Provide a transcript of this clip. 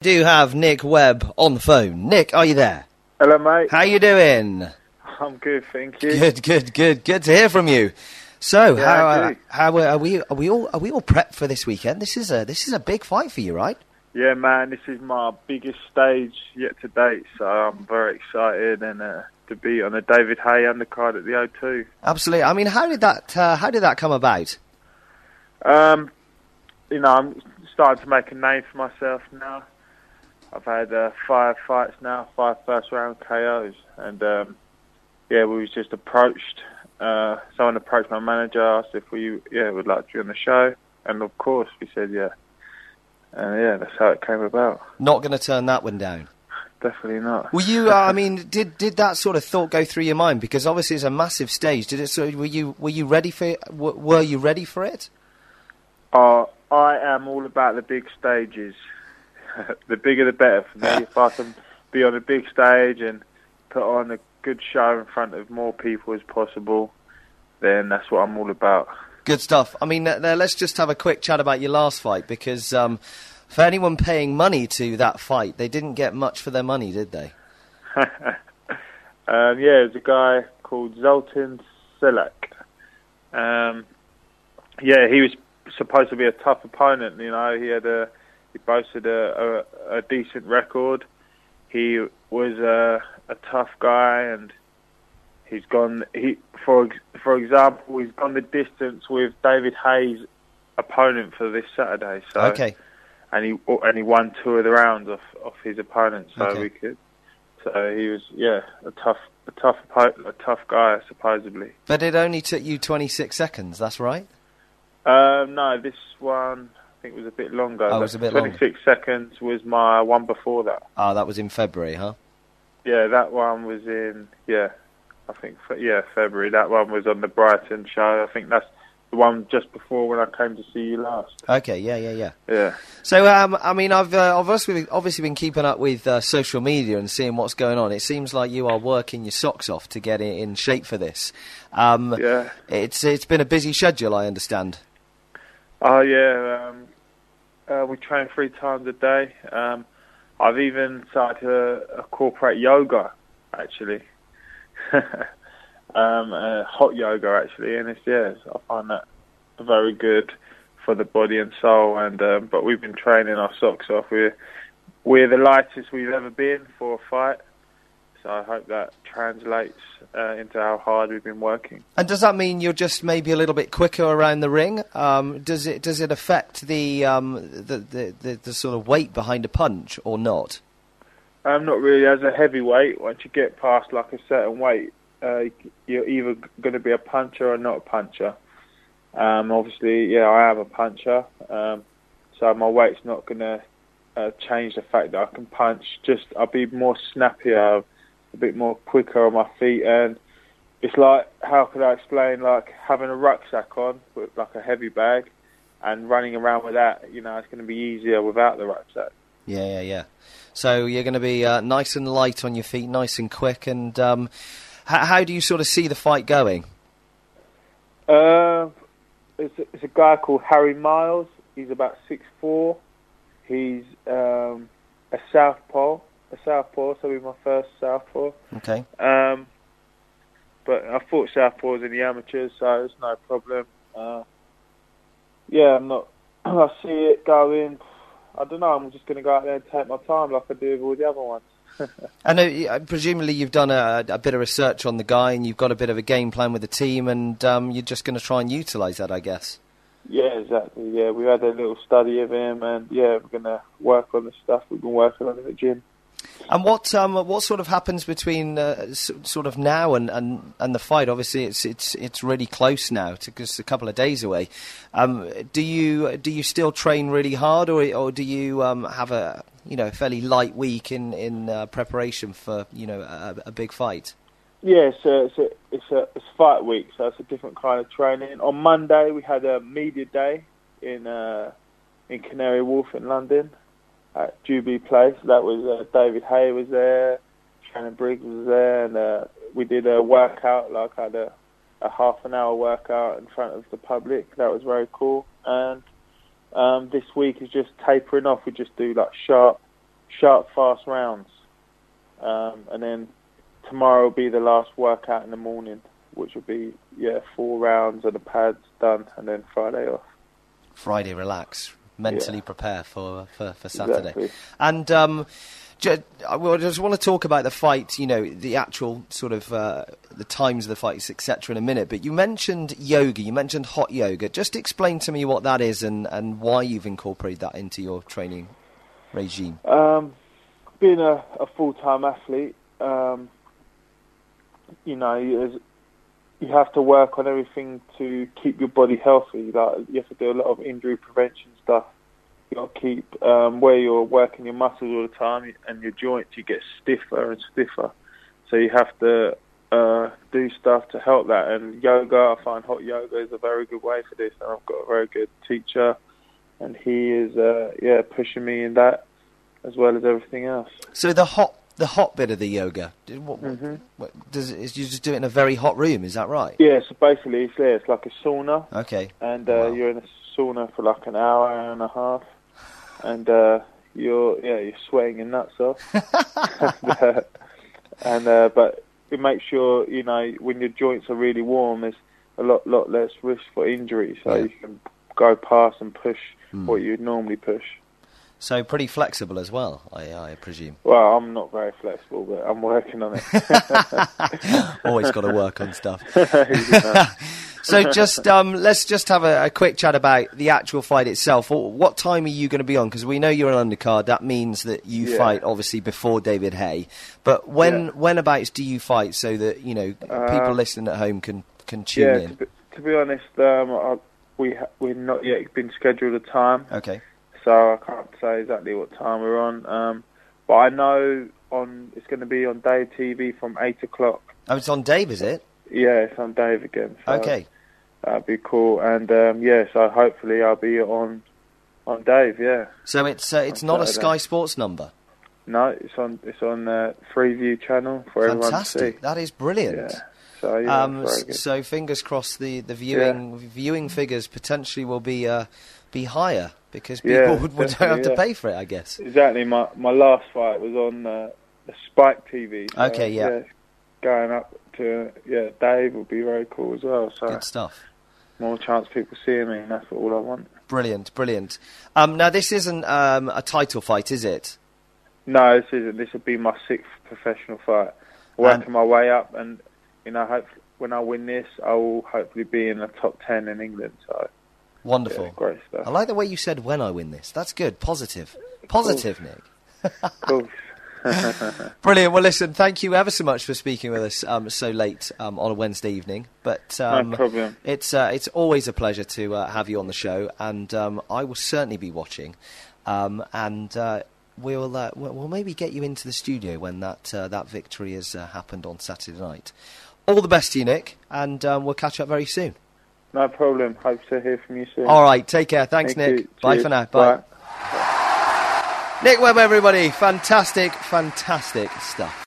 do have Nick Webb on the phone. Nick, are you there? Hello, mate. How you doing? I'm good, thank you. Good, good, good, good to hear from you. So, Yeah, how uh, how uh, are we? Are we all are we all prepped for this weekend? This is a this is a big fight for you, right? Yeah, man, this is my biggest stage yet to date, so I'm very excited and uh, to be on a David Haye undercard at the O2. Absolutely. I mean, how did that uh, how did that come about? Um, you know, I'm starting to make a name for myself now. I've had uh, five fights now, five first round KOs, and um, yeah, we was just approached. Uh, someone approached my manager, asked if we yeah would like to be on the show, and of course we said yeah. And yeah, that's how it came about. Not going to turn that one down. Definitely not. Were you? Uh, I mean, did did that sort of thought go through your mind? Because obviously it's a massive stage. Did it? So were you were you ready for it? Were you ready for it? Uh, I am all about the big stages. the bigger the better for me. if I can be on a big stage and put on a good show in front of more people as possible, then that's what I'm all about. Good stuff. I mean, uh, let's just have a quick chat about your last fight because um, for anyone paying money to that fight, they didn't get much for their money, did they? um, yeah, there's a guy called Zoltan Selak. Um, yeah, he was supposed to be a tough opponent. You know, he had a he boasted a, a, a decent record. He was a, a tough guy, and he's gone. He for for example, he's gone the distance with David Haye's opponent for this Saturday. So Okay. and he and he won two of the rounds off off his opponent. So Okay. we could. So he was yeah a tough a tough a tough guy supposedly. But it only took you 26 seconds. That's right. Um, no, this one I think was a bit longer. Oh, it was a bit 26 seconds was my one before that. Ah, that was in February, huh? Yeah, that one was in yeah, I think yeah February. That one was on the Brighton show. I think that's the one just before when I came to see you last. Okay. Yeah. Yeah. Yeah. Yeah. So, um, I mean, I've, uh, I've obviously, obviously been keeping up with uh, social media and seeing what's going on. It seems like you are working your socks off to get in, in shape for this. Um, Yeah. It's it's been a busy schedule, I understand. Oh yeah, um, uh, we train three times a day. Um, I've even started to incorporate yoga, actually. um, uh, hot yoga, actually, and it's yeah, I find that very good for the body and soul. And um, but we've been training our socks off. We're we're the lightest we've ever been for a fight, so I hope that translates uh, into how hard we've been working. And does that mean you're just maybe a little bit quicker around the ring? Um, does it does it affect the, um, the, the, the the sort of weight behind a punch or not? Um, not really. As a heavyweight, once you get past like a certain weight, uh, you're either going to be a puncher or not a puncher. Um, obviously, yeah, I am a puncher, um, so my weight's not going to uh, change the fact that I can punch. Just I'll be more snappier, a bit more quicker on my feet, and it's like how could I explain like having a rucksack on with like a heavy bag, and running around with that. You know, it's going to be easier without the rucksack. Yeah, yeah, yeah. So you're going to be uh, nice and light on your feet, nice and quick. And um, h- how do you sort of see the fight going? Uh, it's, a, it's a guy called Harry Miles. He's about six four. He's um, a southpaw, a southpaw. So he's my first southpaw. Okay. Um, but I fought southpaws in the amateurs, so it's no problem. Uh, yeah, I'm not. I see it going. I don't know. I'm just going to go out there and take my time, like I do with all the other ones. and uh, Presumably, you've done a, a bit of research on the guy, and you've got a bit of a game plan with the team, and um, you're just going to try and utilise that, I guess. Yeah, exactly. Yeah, we had a little study of him, and yeah, we're going to work on the stuff we've been working on in the gym. And what um, what sort of happens between uh, sort of now and, and, and the fight? Obviously, it's it's it's really close now, just a couple of days away. Um, do you do you still train really hard, or or do you um, have a you know fairly light week in in uh, preparation for you know a, a big fight? Yeah, a, it's a it's a it's fight week, so it's a different kind of training. On Monday we had a media day in uh, in Canary Wharf in London at Jubilee Place. That was uh, David Haye was there, Shannon Briggs was there, and uh, we did a workout. Like had a, a half an hour workout in front of the public. That was very cool. And um, this week is just tapering off. We just do like sharp sharp, fast rounds, um, and then tomorrow will be the last workout in the morning, which will be yeah four rounds of the pads done, and then Friday off. Friday, relax, mentally Yeah. prepare for for, for Saturday, Exactly. and. Um, I just want to talk about the fight, you know, the actual sort of uh, the times of the fights, etc., in a minute. But you mentioned yoga, you mentioned hot yoga. Just explain to me what that is and, and why you've incorporated that into your training regime. Um, being a, a full time athlete, um, you know, you, have to work on everything to keep your body healthy. Like you have to do a lot of injury prevention stuff. You got to keep um, where you're working your muscles all the time and your joints. You get stiffer and stiffer, so you have to uh, do stuff to help that. And yoga, I find hot yoga is a very good way for this. And I've got a very good teacher, and he is uh, yeah pushing me in that as well as everything else. So the hot the hot bit of the yoga, what, Mhm. what, does it, is you just do it in a very hot room? Is that right? Yeah, so basically it's there. It's like a sauna, Okay. and uh, Wow. you're in a sauna for like an hour, hour and a half, and uh, you're yeah you're sweating your nuts off. and uh, and uh, but it makes sure you know when your joints are really warm, there's a lot lot less risk for injury, so Yeah. you can go past and push Hmm. what you'd normally push. So pretty flexible as well, I, I presume. Well, I'm not very flexible, but I'm working on it. Always got to work on stuff. So just um, let's just have a, a quick chat about the actual fight itself. What time are you going to be on? Because we know you're an undercard. That means that you Yeah. fight obviously before David Haye. But when Yeah. whenabouts do you fight so that you know people Uh, listening at home can can tune yeah, to in? be, to be honest, um, I, we ha- we've not yet been scheduled a time, Okay. So I can't say exactly what time we're on. Um, but I know on it's going to be on Dave TV from eight o'clock. Oh, it's on Dave, is it? Yeah, it's on Dave again. So Okay. that'd be cool. And um, yeah, so hopefully I'll be on on Dave. Yeah, So it's uh, it's not a Sky Sports number. no, it's on it's on uh, Freeview channel for everyone to Fantastic. see. That is brilliant. Yeah, so yeah, um, very s- good. so fingers crossed the, the viewing viewing figures potentially will be uh, be higher because people Yeah, would, would have definitely, to pay for it, I guess. Exactly. My my last fight was on uh, the Spike TV. so, Okay, yeah. Going up to yeah, Dave would be very cool as well. So Good stuff. more chance people seeing me, and that's all I want. Brilliant, brilliant. Um, now this isn't um, a title fight, is it? No, this isn't. This would be my sixth professional fight. Working my way up, and you know, hope when I win this, I will hopefully be in the top ten in England. So Wonderful. yeah, great stuff. I like the way you said when I win this. That's good. Positive. Positive, Nick. Brilliant. Well, listen, thank you ever so much for speaking with us um, so late um, on a Wednesday evening. But um, no problem. It's uh, it's always a pleasure to uh, have you on the show, and um, I will certainly be watching. Um, and uh, we'll, uh, we'll we'll maybe get you into the studio when that uh, that victory has uh, happened on Saturday night. All the best to you, Nick, and um, we'll catch up very soon. No problem. Hope to hear from you soon. All right, take care. Thanks, Thank Nick. you. Bye Cheers. for now. Bye. Bye. Nick Webb, everybody. Fantastic, fantastic stuff.